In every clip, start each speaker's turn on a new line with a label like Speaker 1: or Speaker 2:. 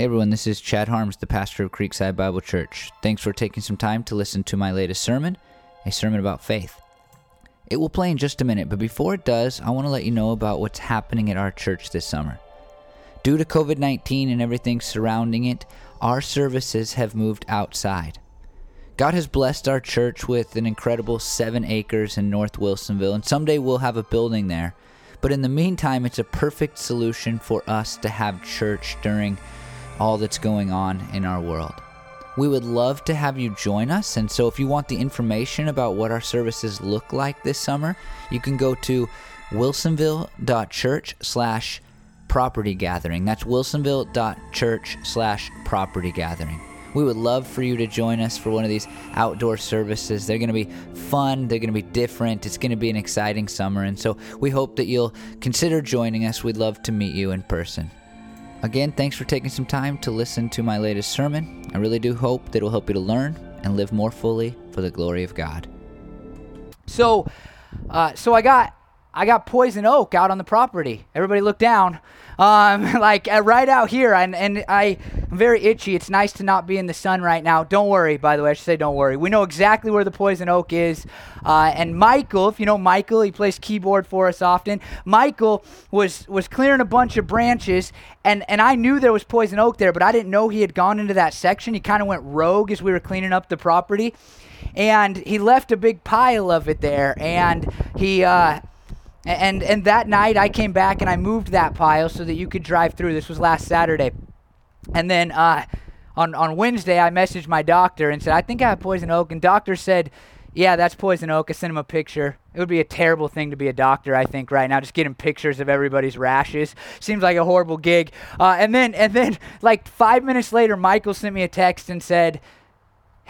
Speaker 1: Hey everyone, this is Chad Harms, the pastor of Creekside Bible Church. Thanks for taking some time to listen to my latest sermon, a sermon about faith. It will play in just a minute, but before it does, I want to let you know about what's happening at our church this summer. Due to COVID 19 and everything surrounding it, our services have moved outside. God has blessed our church with an incredible seven acres in North Wilsonville, and someday we'll have a building there. But in the meantime, it's a perfect solution for us to have church during all that's going on in our world. We would love to have you join us, and so if you want the information about what our services look like this summer, you can go to wilsonville.church slash property gathering. That's wilsonville.church slash property gathering. We would love for you to join us for one of these outdoor services. They're going to be fun, they're going to be different, it's going to be an exciting summer, and so we hope that you'll consider joining us. We'd love to meet you in person. Again, thanks for taking some time to listen to my latest sermon. I really do hope that it will help you to learn and live more fully for the glory of God.
Speaker 2: So, uh, so I got I got poison oak out on the property. Everybody look down. Um, like uh, right out here, and, and I, I'm very itchy. It's nice to not be in the sun right now. Don't worry, by the way, I should say don't worry. We know exactly where the poison oak is. Uh, and Michael, if you know Michael, he plays keyboard for us often. Michael was was clearing a bunch of branches, and, and I knew there was poison oak there, but I didn't know he had gone into that section. He kind of went rogue as we were cleaning up the property and he left a big pile of it there and he uh, and and that night I came back and I moved that pile so that you could drive through. This was last Saturday. And then uh, on on Wednesday I messaged my doctor and said I think I have poison oak and doctor said, "Yeah, that's poison oak." I sent him a picture. It would be a terrible thing to be a doctor, I think, right now. Just getting pictures of everybody's rashes seems like a horrible gig. Uh, and then and then like five minutes later, Michael sent me a text and said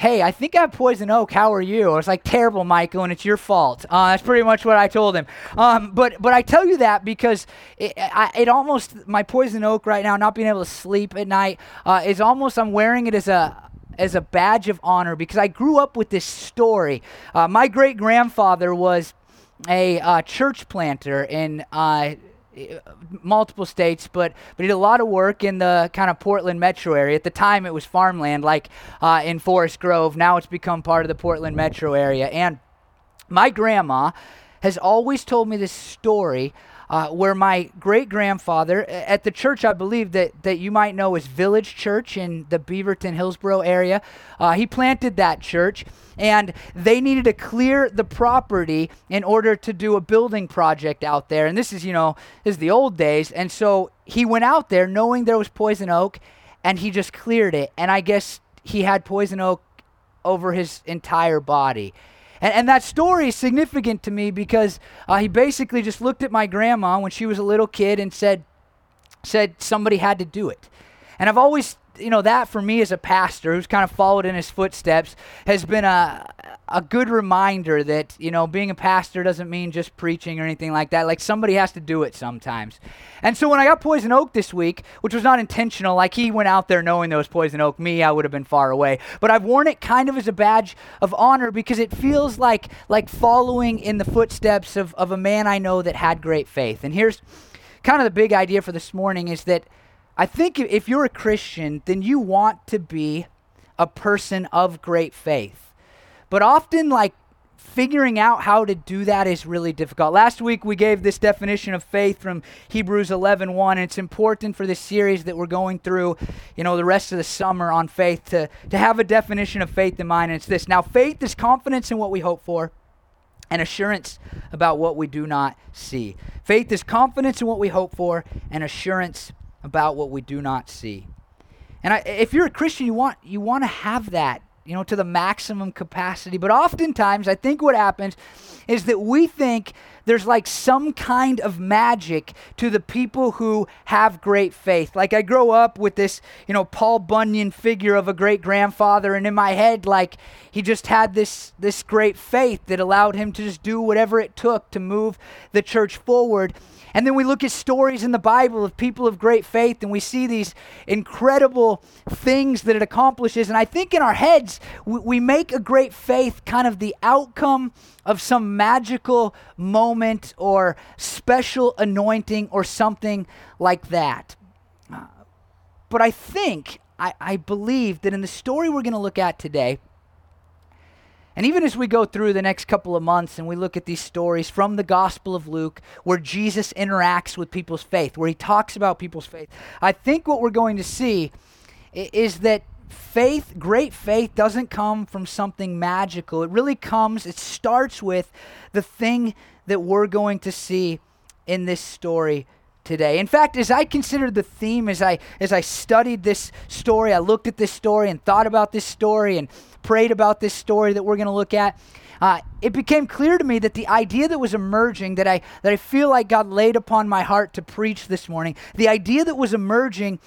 Speaker 2: hey, I think I have poison oak. How are you? I was like, terrible, Michael, and it's your fault. Uh, that's pretty much what I told him. Um, but but I tell you that because it, I, it almost my poison oak right now, not being able to sleep at night, uh, is almost I'm wearing it as a as a badge of honor because I grew up with this story. Uh, my great grandfather was a uh, church planter in uh, multiple states, but but he did a lot of work in the kind of Portland metro area. At the time, it was farmland, like uh, in Forest Grove. Now it's become part of the Portland metro area. And my grandma has always told me this story uh, where my great grandfather at the church I believe that, that you might know is Village Church in the Beaverton Hillsboro area. Uh, he planted that church, and they needed to clear the property in order to do a building project out there. And this is, you know, this is the old days. And so he went out there knowing there was poison oak, and he just cleared it. And I guess he had poison oak over his entire body. And, and that story is significant to me because uh, he basically just looked at my grandma when she was a little kid and said, said somebody had to do it. And I've always you know, that for me as a pastor who's kind of followed in his footsteps has been a, a good reminder that, you know, being a pastor doesn't mean just preaching or anything like that. Like somebody has to do it sometimes. And so when I got Poison Oak this week, which was not intentional, like he went out there knowing there was Poison Oak, me, I would have been far away. But I've worn it kind of as a badge of honor because it feels like like following in the footsteps of, of a man I know that had great faith. And here's kind of the big idea for this morning is that I think if you're a Christian, then you want to be a person of great faith. But often, like, figuring out how to do that is really difficult. Last week we gave this definition of faith from Hebrews 11:1 1, and it's important for this series that we're going through, you know, the rest of the summer on faith to to have a definition of faith in mind and it's this. Now faith is confidence in what we hope for and assurance about what we do not see. Faith is confidence in what we hope for and assurance about what we do not see. And I, if you're a Christian, you want you want to have that, you know, to the maximum capacity. But oftentimes, I think what happens is that we think there's like some kind of magic to the people who have great faith. Like I grow up with this, you know, Paul Bunyan figure of a great grandfather, and in my head, like he just had this this great faith that allowed him to just do whatever it took to move the church forward. And then we look at stories in the Bible of people of great faith and we see these incredible things that it accomplishes. And I think in our heads, we, we make a great faith kind of the outcome of some magical moment or special anointing or something like that. Uh, but I think, I, I believe that in the story we're going to look at today, and even as we go through the next couple of months and we look at these stories from the Gospel of Luke where Jesus interacts with people's faith, where he talks about people's faith, I think what we're going to see is that faith, great faith, doesn't come from something magical. It really comes, it starts with the thing that we're going to see in this story today. In fact, as I considered the theme, as I as I studied this story, I looked at this story and thought about this story and prayed about this story that we're going to look at. Uh, it became clear to me that the idea that was emerging, that I that I feel like God laid upon my heart to preach this morning, the idea that was emerging,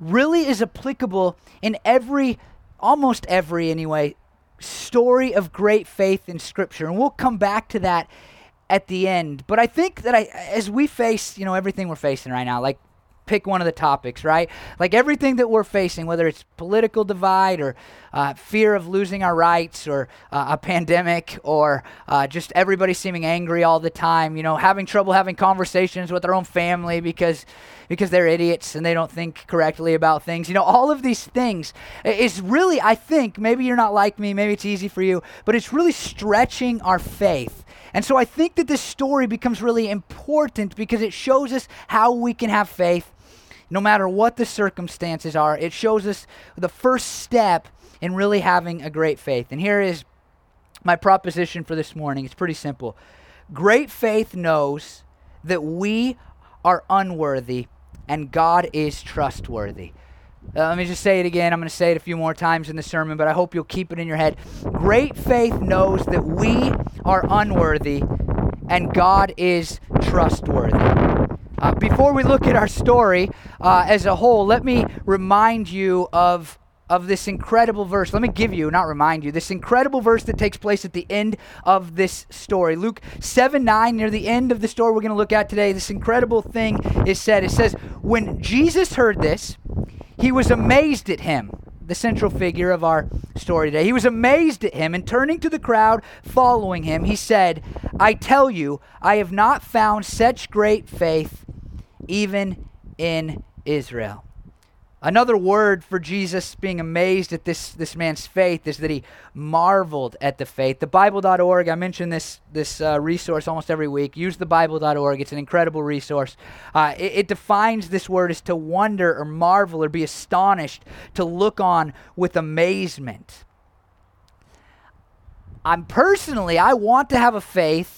Speaker 2: really is applicable in every, almost every anyway, story of great faith in Scripture, and we'll come back to that at the end. But I think that I, as we face, you know, everything we're facing right now, like pick one of the topics, right? Like everything that we're facing, whether it's political divide or uh, fear of losing our rights or uh, a pandemic or uh, just everybody seeming angry all the time, you know, having trouble having conversations with their own family because because they're idiots and they don't think correctly about things. You know, all of these things is really, I think, maybe you're not like me, maybe it's easy for you, but it's really stretching our faith and so I think that this story becomes really important because it shows us how we can have faith no matter what the circumstances are. It shows us the first step in really having a great faith. And here is my proposition for this morning it's pretty simple. Great faith knows that we are unworthy and God is trustworthy. Uh, let me just say it again. I'm going to say it a few more times in the sermon, but I hope you'll keep it in your head. Great faith knows that we are unworthy and God is trustworthy. Uh, before we look at our story uh, as a whole, let me remind you of of this incredible verse. Let me give you, not remind you, this incredible verse that takes place at the end of this story. Luke 7 9, near the end of the story we're going to look at today, this incredible thing is said. It says, When Jesus heard this, he was amazed at him, the central figure of our story today. He was amazed at him, and turning to the crowd following him, he said, I tell you, I have not found such great faith even in Israel. Another word for Jesus being amazed at this, this man's faith is that he marveled at the faith. The Bible.org, I mention this, this uh, resource almost every week. Use the Bible.org, it's an incredible resource. Uh, it, it defines this word as to wonder or marvel or be astonished, to look on with amazement. I'm personally, I want to have a faith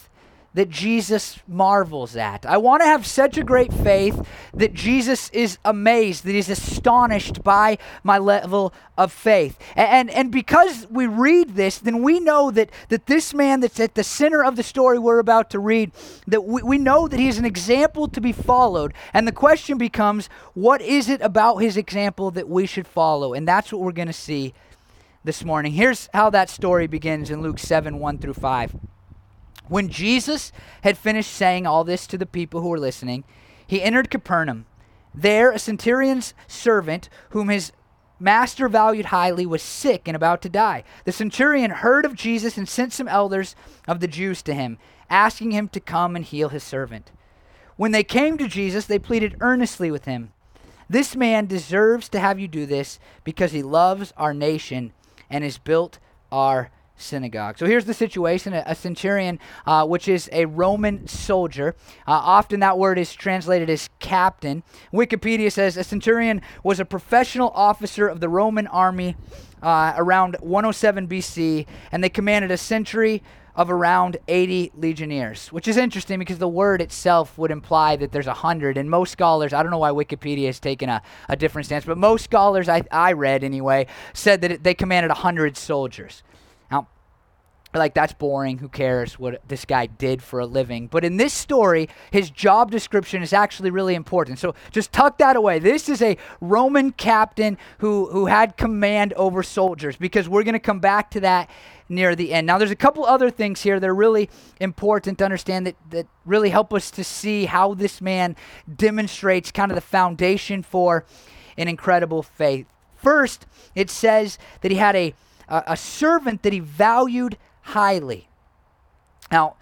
Speaker 2: that Jesus marvels at. I want to have such a great faith that Jesus is amazed, that he's astonished by my level of faith. And, and, because we read this, then we know that, that this man that's at the center of the story we're about to read, that we, we know that he's an example to be followed. And the question becomes, what is it about his example that we should follow? And that's what we're going to see this morning. Here's how that story begins in Luke 7 1 through 5. When Jesus had finished saying all this to the people who were listening, he entered Capernaum. There, a centurion's servant, whom his master valued highly, was sick and about to die. The centurion heard of Jesus and sent some elders of the Jews to him, asking him to come and heal his servant. When they came to Jesus, they pleaded earnestly with him This man deserves to have you do this because he loves our nation and has built our synagogue. So here's the situation a, centurion, uh, which is a Roman soldier. Uh, often that word is translated as captain. Wikipedia says a centurion was a professional officer of the Roman army uh, around 107 BC, and they commanded a century of around 80 legionnaires, which is interesting because the word itself would imply that there's 100. And most scholars, I don't know why Wikipedia has taken a, a different stance, but most scholars I, I read anyway said that it, they commanded 100 soldiers like that's boring. Who cares what this guy did for a living? But in this story his job description is actually really important. So just tuck that away. This is a roman captain who who had command over soldiers because we're going to come back to that near the end. Now there's a couple other things here that are really important to understand that that really help us to see how this man demonstrates kind of the foundation for an incredible faith. First it says that he had a a, a servant that he valued highly. Now,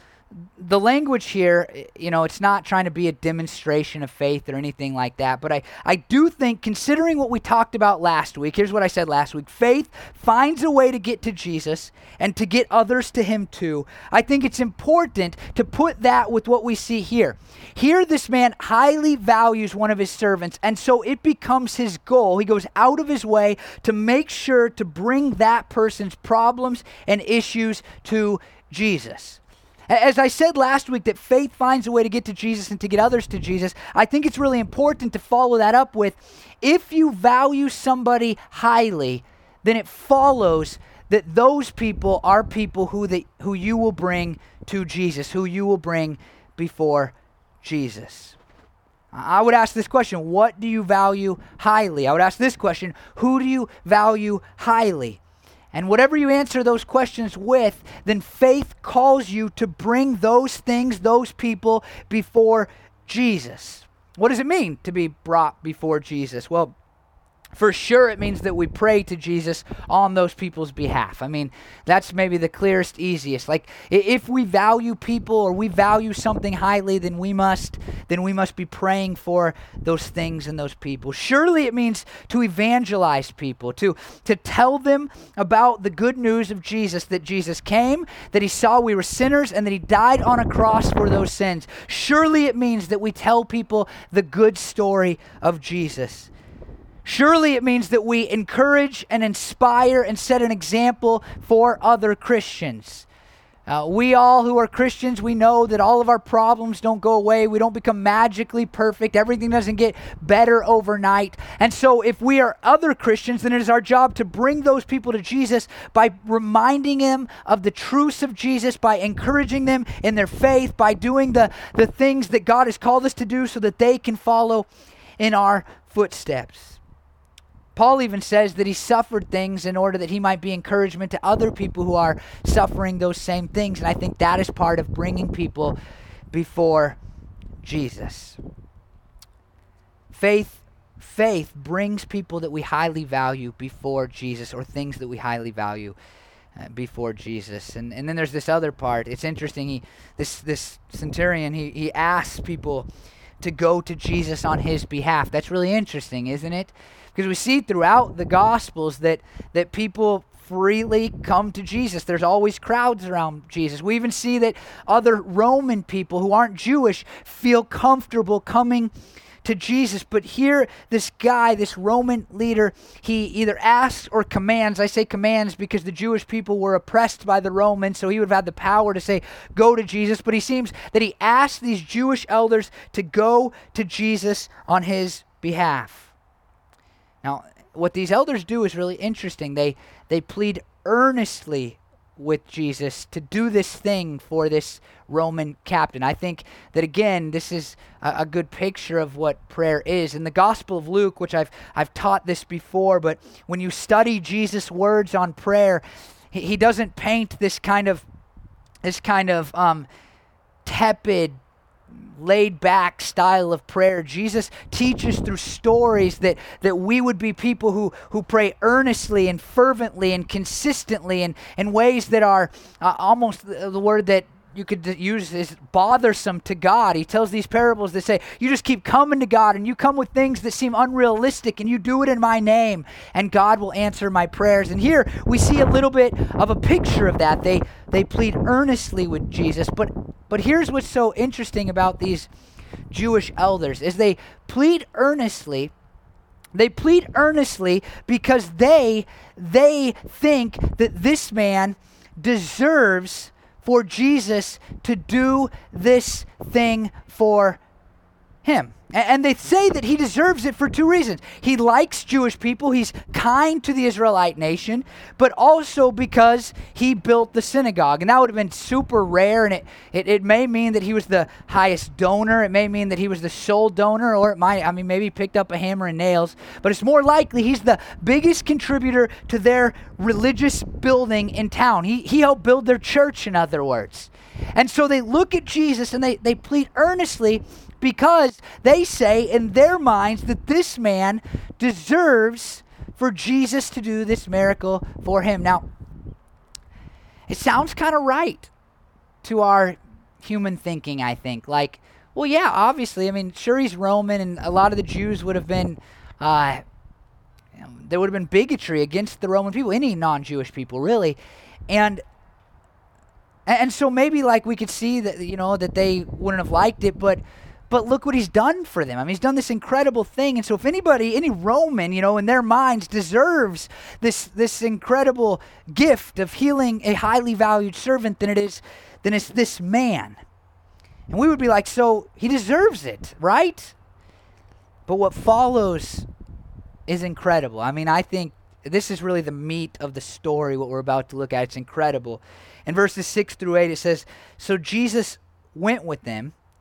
Speaker 2: the language here, eh, you know, it's not trying to be a demonstration of faith or anything like that. But I, I do think, considering what we talked about last week, here's what I said last week faith finds a way to get to Jesus and to get others to Him too. I think it's important to put that with what we see here. Here, this man highly values one of his servants, and so it becomes his goal. He goes out of his way to make sure to bring that person's problems and issues to Jesus. As I said last week, that faith finds a way to get to Jesus and to get others to Jesus, I think it's really important to follow that up with if you value somebody highly, then it follows that those people are people who, the, who you will bring to Jesus, who you will bring before Jesus. I would ask this question What do you value highly? I would ask this question Who do you value highly? And whatever you answer those questions with, then faith calls you to bring those things, those people before Jesus. What does it mean to be brought before Jesus? Well, for sure it means that we pray to Jesus on those people's behalf. I mean, that's maybe the clearest, easiest. Like if we value people or we value something highly, then we must then we must be praying for those things and those people. Surely it means to evangelize people, to to tell them about the good news of Jesus that Jesus came, that he saw we were sinners and that he died on a cross for those sins. Surely it means that we tell people the good story of Jesus. Surely it means that we encourage and inspire and set an example for other Christians. Uh, we all who are Christians, we know that all of our problems don't go away. We don't become magically perfect. Everything doesn't get better overnight. And so, if we are other Christians, then it is our job to bring those people to Jesus by reminding them of the truths of Jesus, by encouraging them in their faith, by doing the, the things that God has called us to do so that they can follow in our footsteps. Paul even says that he suffered things in order that he might be encouragement to other people who are suffering those same things. And I think that is part of bringing people before Jesus. Faith faith brings people that we highly value before Jesus or things that we highly value uh, before Jesus. And and then there's this other part. It's interesting. He this this centurion he he asks people to go to Jesus on his behalf. That's really interesting, isn't it? Because we see throughout the Gospels that, that people freely come to Jesus. There's always crowds around Jesus. We even see that other Roman people who aren't Jewish feel comfortable coming to Jesus. But here, this guy, this Roman leader, he either asks or commands. I say commands because the Jewish people were oppressed by the Romans, so he would have had the power to say, Go to Jesus. But he seems that he asked these Jewish elders to go to Jesus on his behalf. Now, what these elders do is really interesting. They they plead earnestly with Jesus to do this thing for this Roman captain. I think that again, this is a, a, good picture of what prayer is. In the Gospel of Luke, which I've I've taught this before, but when you study Jesus' words on prayer, he, he doesn't paint this kind of this kind of um, tepid laid back style of prayer. Jesus teaches through stories that, that we would be people who, who pray earnestly and fervently and consistently and in ways that are uh, almost the, the word that you could use is bothersome to God. He tells these parables that say, You just keep coming to God and you come with things that seem unrealistic and you do it in my name and God will answer my prayers. And here we see a little bit of a picture of that. They they plead earnestly with Jesus. But but here's what's so interesting about these Jewish elders is they plead earnestly they plead earnestly because they they think that this man deserves for Jesus to do this thing for him. And they say that he deserves it for two reasons. He likes Jewish people, he's kind to the Israelite nation, but also because he built the synagogue. And that would have been super rare, and it, it, it may mean that he was the highest donor. It may mean that he was the sole donor, or it might, I mean, maybe picked up a hammer and nails. But it's more likely he's the biggest contributor to their religious building in town. He, he helped build their church, in other words. And so they look at Jesus and they, they plead earnestly because they say in their minds that this man deserves for Jesus to do this miracle for him. Now, it sounds kind of right to our human thinking, I think. Like, well, yeah, obviously. I mean, sure, he's Roman, and a lot of the Jews would have been. Uh, there would have been bigotry against the Roman people, any non-Jewish people, really, and and so maybe like we could see that you know that they wouldn't have liked it, but but look what he's done for them. I mean, he's done this incredible thing. And so if anybody, any Roman, you know, in their minds deserves this this incredible gift of healing a highly valued servant, then it is then it's this man. And we would be like, so he deserves it, right? But what follows is incredible. I mean, I think this is really the meat of the story, what we're about to look at. It's incredible. In verses 6 through 8, it says So Jesus went with them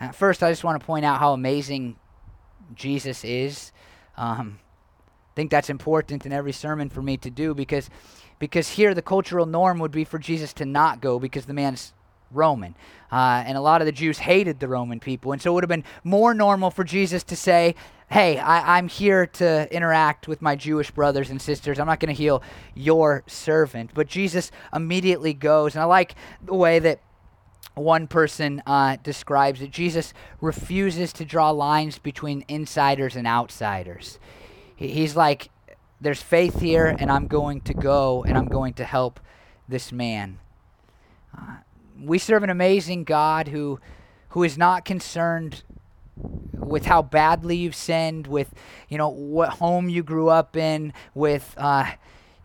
Speaker 2: Uh, first, I just want to point out how amazing Jesus is. Um, I think that's important in every sermon for me to do because, because here the cultural norm would be for Jesus to not go because the man's Roman. Uh, and a lot of the Jews hated the Roman people. And so it would have been more normal for Jesus to say, Hey, I, am here to interact with my Jewish brothers and sisters. I'm not going to heal your servant. But Jesus immediately goes. And I like the way that one person uh, describes it Jesus refuses to draw lines between insiders and outsiders. He, he's like, there's faith here, and I'm going to go and I'm going to help this man. Uh, we serve an amazing God who, who is not concerned with how badly you've sinned, with you know what home you grew up in, with uh,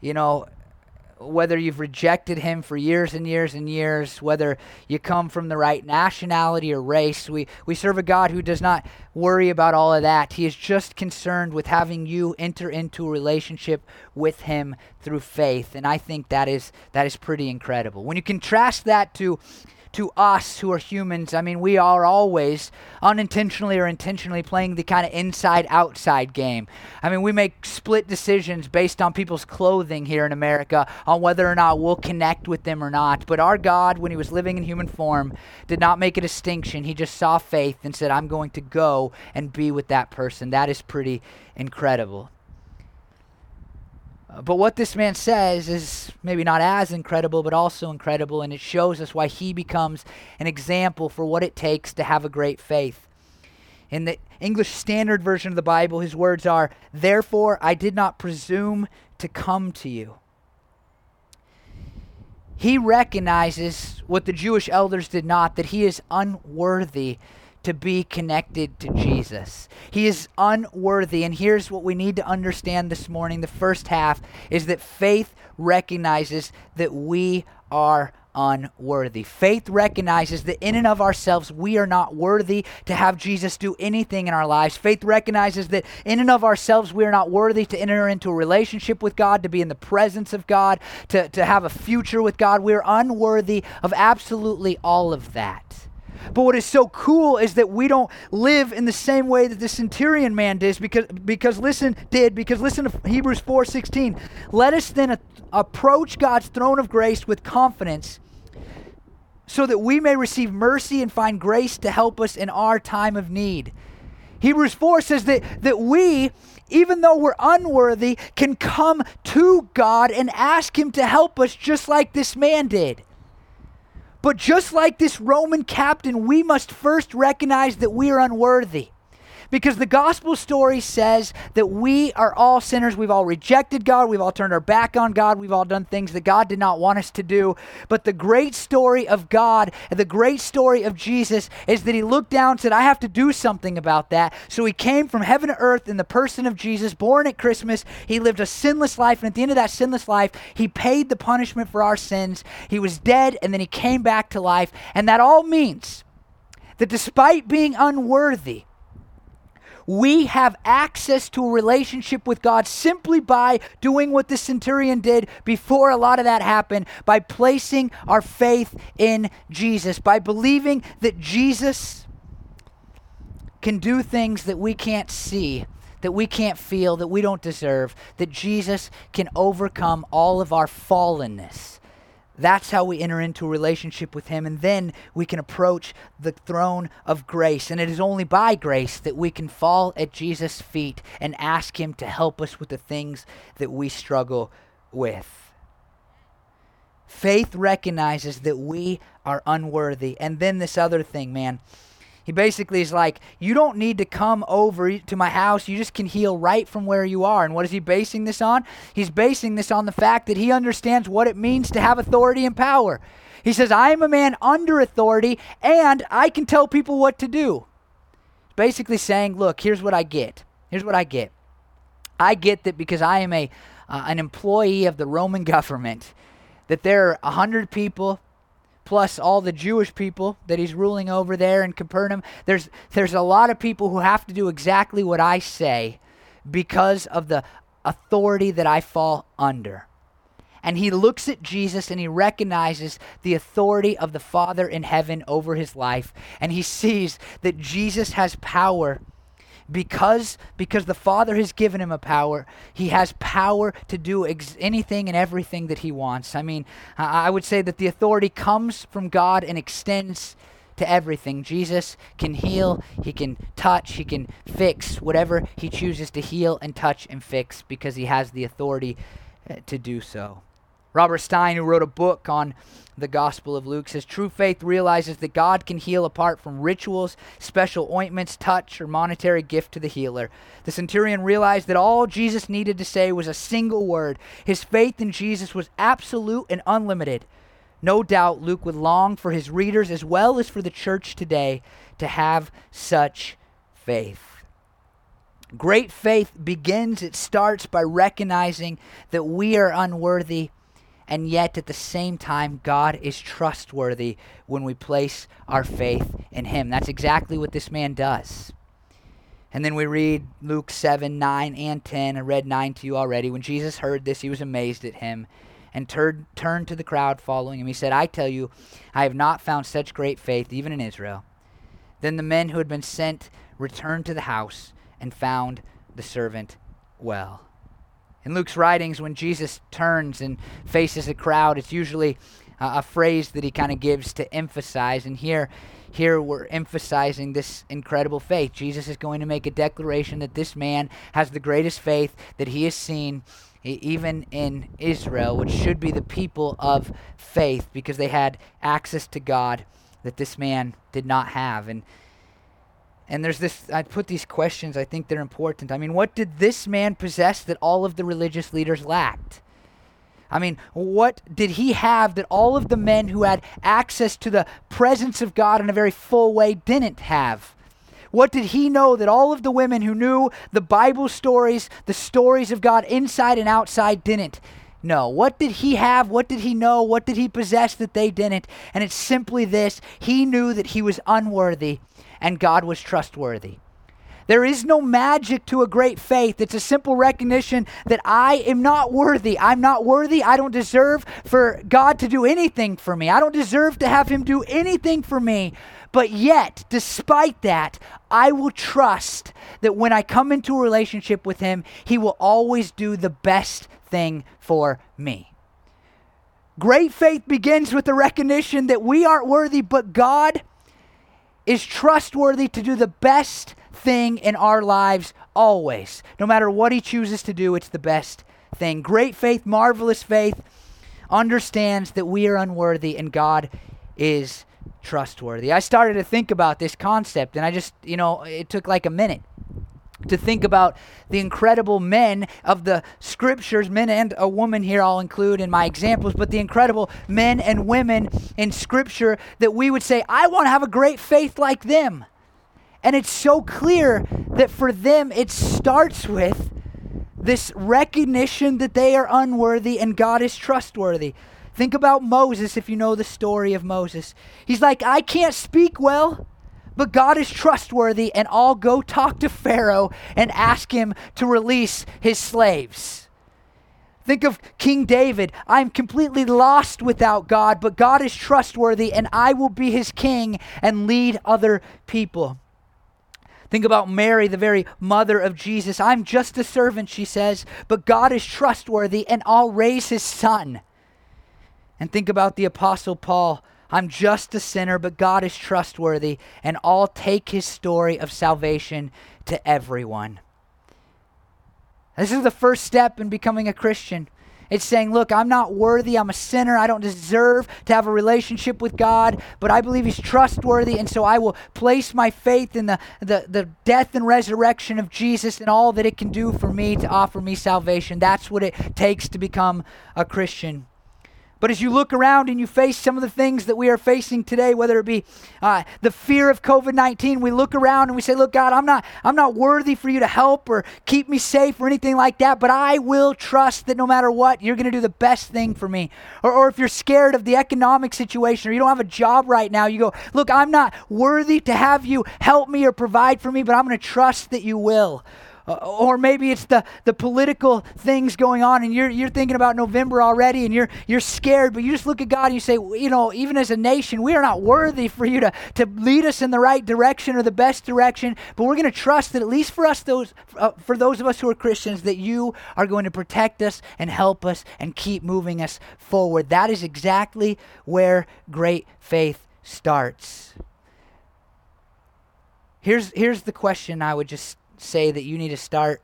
Speaker 2: you know whether you've rejected him for years and years and years, whether you come from the right nationality or race, we, we serve a God who does not worry about all of that. He is just concerned with having you enter into a relationship with him through faith. And I think that is that is pretty incredible. When you contrast that to to us who are humans, I mean, we are always unintentionally or intentionally playing the kind of inside outside game. I mean, we make split decisions based on people's clothing here in America on whether or not we'll connect with them or not. But our God, when he was living in human form, did not make a distinction. He just saw faith and said, I'm going to go and be with that person. That is pretty incredible. But what this man says is maybe not as incredible, but also incredible, and it shows us why he becomes an example for what it takes to have a great faith. In the English Standard Version of the Bible, his words are, Therefore I did not presume to come to you. He recognizes what the Jewish elders did not, that he is unworthy to be connected to Jesus. He is unworthy. And here's what we need to understand this morning the first half is that faith recognizes that we are unworthy. Faith recognizes that in and of ourselves we are not worthy to have Jesus do anything in our lives. Faith recognizes that in and of ourselves we are not worthy to enter into a relationship with God, to be in the presence of God, to, to have a future with God. We are unworthy of absolutely all of that. But what is so cool is that we don't live in the same way that the centurion man did because because listen did because listen to Hebrews 4:16. Let us then a- approach God's throne of grace with confidence so that we may receive mercy and find grace to help us in our time of need. Hebrews 4 says that, that we, even though we're unworthy, can come to God and ask Him to help us just like this man did. But just like this Roman captain, we must first recognize that we are unworthy. Because the gospel story says that we are all sinners. We've all rejected God. We've all turned our back on God. We've all done things that God did not want us to do. But the great story of God and the great story of Jesus is that He looked down and said, I have to do something about that. So He came from heaven to earth in the person of Jesus, born at Christmas. He lived a sinless life. And at the end of that sinless life, He paid the punishment for our sins. He was dead and then He came back to life. And that all means that despite being unworthy, We have access to a relationship with God simply by doing what the centurion did before a lot of that happened, by placing our faith in Jesus, by believing that Jesus can do things that we can't see, that we can't feel, that we don't deserve, that Jesus can overcome all of our fallenness. That's how we enter into a relationship with Him, and then we can approach the throne of grace. And it is only by grace that we can fall at Jesus' feet and ask Him to help us with the things that we struggle with. Faith recognizes that we are unworthy. And then this other thing, man he basically is like, You don't need to come over to my house. You just can heal right from where you are. And what is he basing this on? He's basing this on the fact that he understands what it means to have authority and power. He says, I am a man under authority and I can tell people what to do. Basically saying, Look, here's what I get. Here's what I get. I get that because I am a, uh, an employee of the Roman government, that there are 100 people plus all the Jewish people that he's ruling over there in Capernaum. There's, there's a lot of people who have to do exactly what I say because of the authority that I fall under. And he looks at Jesus and he recognizes the authority of the Father in heaven over his life. And he sees that Jesus has power because because the father has given him a power he has power to do ex- anything and everything that he wants. I mean i would say that the authority comes from god and extends to everything. Jesus can heal he can touch he can fix whatever he chooses to heal and touch and fix because he has the authority uh, to do so Robert Stein, who wrote a book on the Gospel of Luke, says true faith realizes that God can heal apart from rituals, special ointments, touch, or monetary gift to the healer. The centurion realized that all Jesus needed to say was a single word. His faith in Jesus was absolute and unlimited. No doubt Luke would long for his readers as well as for the church today to have such faith. Great faith begins, it starts by recognizing that we are unworthy and yet at the same time, God is trustworthy when we place our faith in Him. That's exactly what this man does. And then we read Luke 7, 9, and 10. I read 9 to you already. When Jesus heard this, he was amazed at him and turned, turned to the crowd following him. He said, I tell you, I have not found such great faith, even in Israel. Then the men who had been sent returned to the house and found the servant well. In Luke's writings, when Jesus turns and faces a crowd, it's usually uh, a phrase that he kind of gives to emphasize. And here, here we're emphasizing this incredible faith. Jesus is going to make a declaration that this man has the greatest faith that he has seen even in Israel, which should be the people of faith because they had access to God that this man did not have. And and there's this, I put these questions, I think they're important. I mean, what did this man possess that all of the religious leaders lacked? I mean, what did he have that all of the men who had access to the presence of God in a very full way didn't have? What did he know that all of the women who knew the Bible stories, the stories of God inside and outside, didn't? know? What did he have? What did he know? What did he possess that they didn't? And it's simply this he knew that he was unworthy and God was trustworthy. There is no magic to a great faith. It's a simple recognition that I am not worthy. I'm not worthy. I don't deserve for God to do anything for me. I don't deserve to have Him do anything for me. But yet, despite that, I will trust that when I come into a relationship with Him, He will always do the best thing for me. Great faith begins with the recognition that we aren't worthy, but God is trustworthy to do the best thing in our lives always. No matter what he chooses to do, it's the best thing. Great faith, marvelous faith understands that we are unworthy and God is trustworthy. I started to think about this concept and I just, you know, it took like a minute to think about the incredible men of the scriptures, men and a woman here I'll include in my examples, but the incredible men and women in scripture that we would say, I want to have a great faith like them. And it's so clear that for them it starts with this recognition that they are unworthy and God is trustworthy. Think about Moses if you know the story of Moses. He's like, I can't speak well, but God is trustworthy, and I'll go talk to Pharaoh and ask him to release his slaves. Think of King David. I'm completely lost without God, but God is trustworthy, and I will be his king and lead other people. Think about Mary, the very mother of Jesus. I'm just a servant, she says, but God is trustworthy, and I'll raise his son. And think about the Apostle Paul. I'm just a sinner, but God is trustworthy, and I'll take his story of salvation to everyone. This is the first step in becoming a Christian. It's saying, look, I'm not worthy. I'm a sinner. I don't deserve to have a relationship with God, but I believe He's trustworthy. And so I will place my faith in the, the, the death and resurrection of Jesus and all that it can do for me to offer me salvation. That's what it takes to become a Christian. But as you look around and you face some of the things that we are facing today, whether it be uh, the fear of COVID 19, we look around and we say, Look, God, I'm not, I'm not worthy for you to help or keep me safe or anything like that, but I will trust that no matter what, you're going to do the best thing for me. Or, or if you're scared of the economic situation or you don't have a job right now, you go, Look, I'm not worthy to have you help me or provide for me, but I'm going to trust that you will. Uh, or maybe it's the, the political things going on and you're, you're thinking about November already and you're, you're scared, but you just look at God and you say, you know, even as a nation, we are not worthy for you to, to lead us in the right direction or the best direction, but we're going to trust that at least for us, those, uh, for those of us who are Christians, that you are going to protect us and help us and keep moving us forward. That is exactly where great faith starts. Here's, here's the question I would just say that you need to start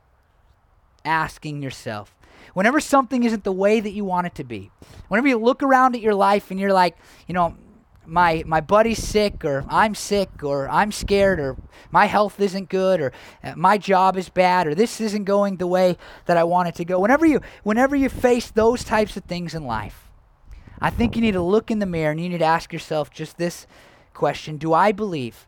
Speaker 2: asking yourself. Whenever something isn't the way that you want it to be, whenever you look around at your life and you're like, you know, my my buddy's sick or I'm sick or I'm scared or my health isn't good or uh, my job is bad or this isn't going the way that I want it to go. Whenever you whenever you face those types of things in life, I think you need to look in the mirror and you need to ask yourself just this question, do I believe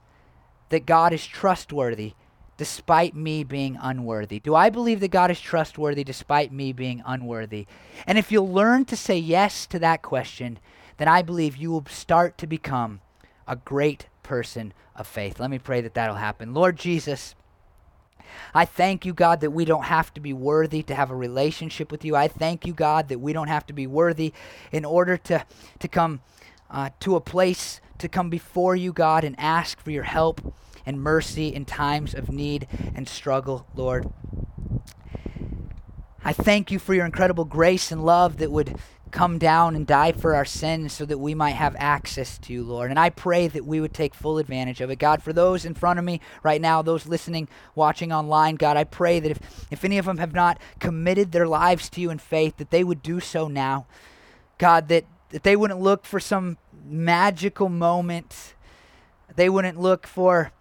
Speaker 2: that God is trustworthy despite me being unworthy? Do I believe that God is trustworthy despite me being unworthy? And if you'll learn to say yes to that question, then I believe you will start to become a great person of faith. Let me pray that that'll happen. Lord Jesus, I thank you, God, that we don't have to be worthy to have a relationship with you. I thank you, God, that we don't have to be worthy in order to, to come uh, to a place to come before you, God, and ask for your help and mercy in times of need and struggle, Lord. I thank you for your incredible grace and love that would come down and die for our sins so that we might have access to you, Lord. And I pray that we would take full advantage of it. God, for those in front of me right now, those listening, watching online, God, I pray that if, if any of them have not committed their lives to you in faith, that they would do so now. God, that, that they wouldn't look for some magical moment. They wouldn't look for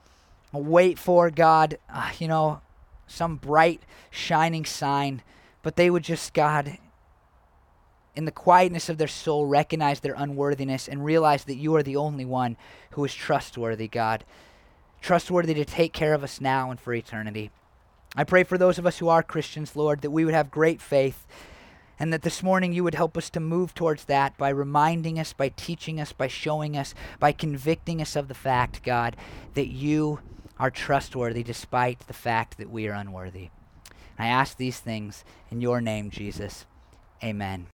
Speaker 2: wait for God, uh, you know, some bright, shining sign, but they would just, God, in the quietness of their soul, recognize their unworthiness and realize that you are the only one who is trustworthy, God. Trustworthy to take care of us now and for eternity. I pray for those of us who are Christians, Lord, that we would have great faith and that this morning you would help us to move towards that by reminding us, by teaching us, by showing us, by convicting us of the fact, God, that you are trustworthy despite the fact that we are unworthy. I ask these things in your name, Jesus. Amen.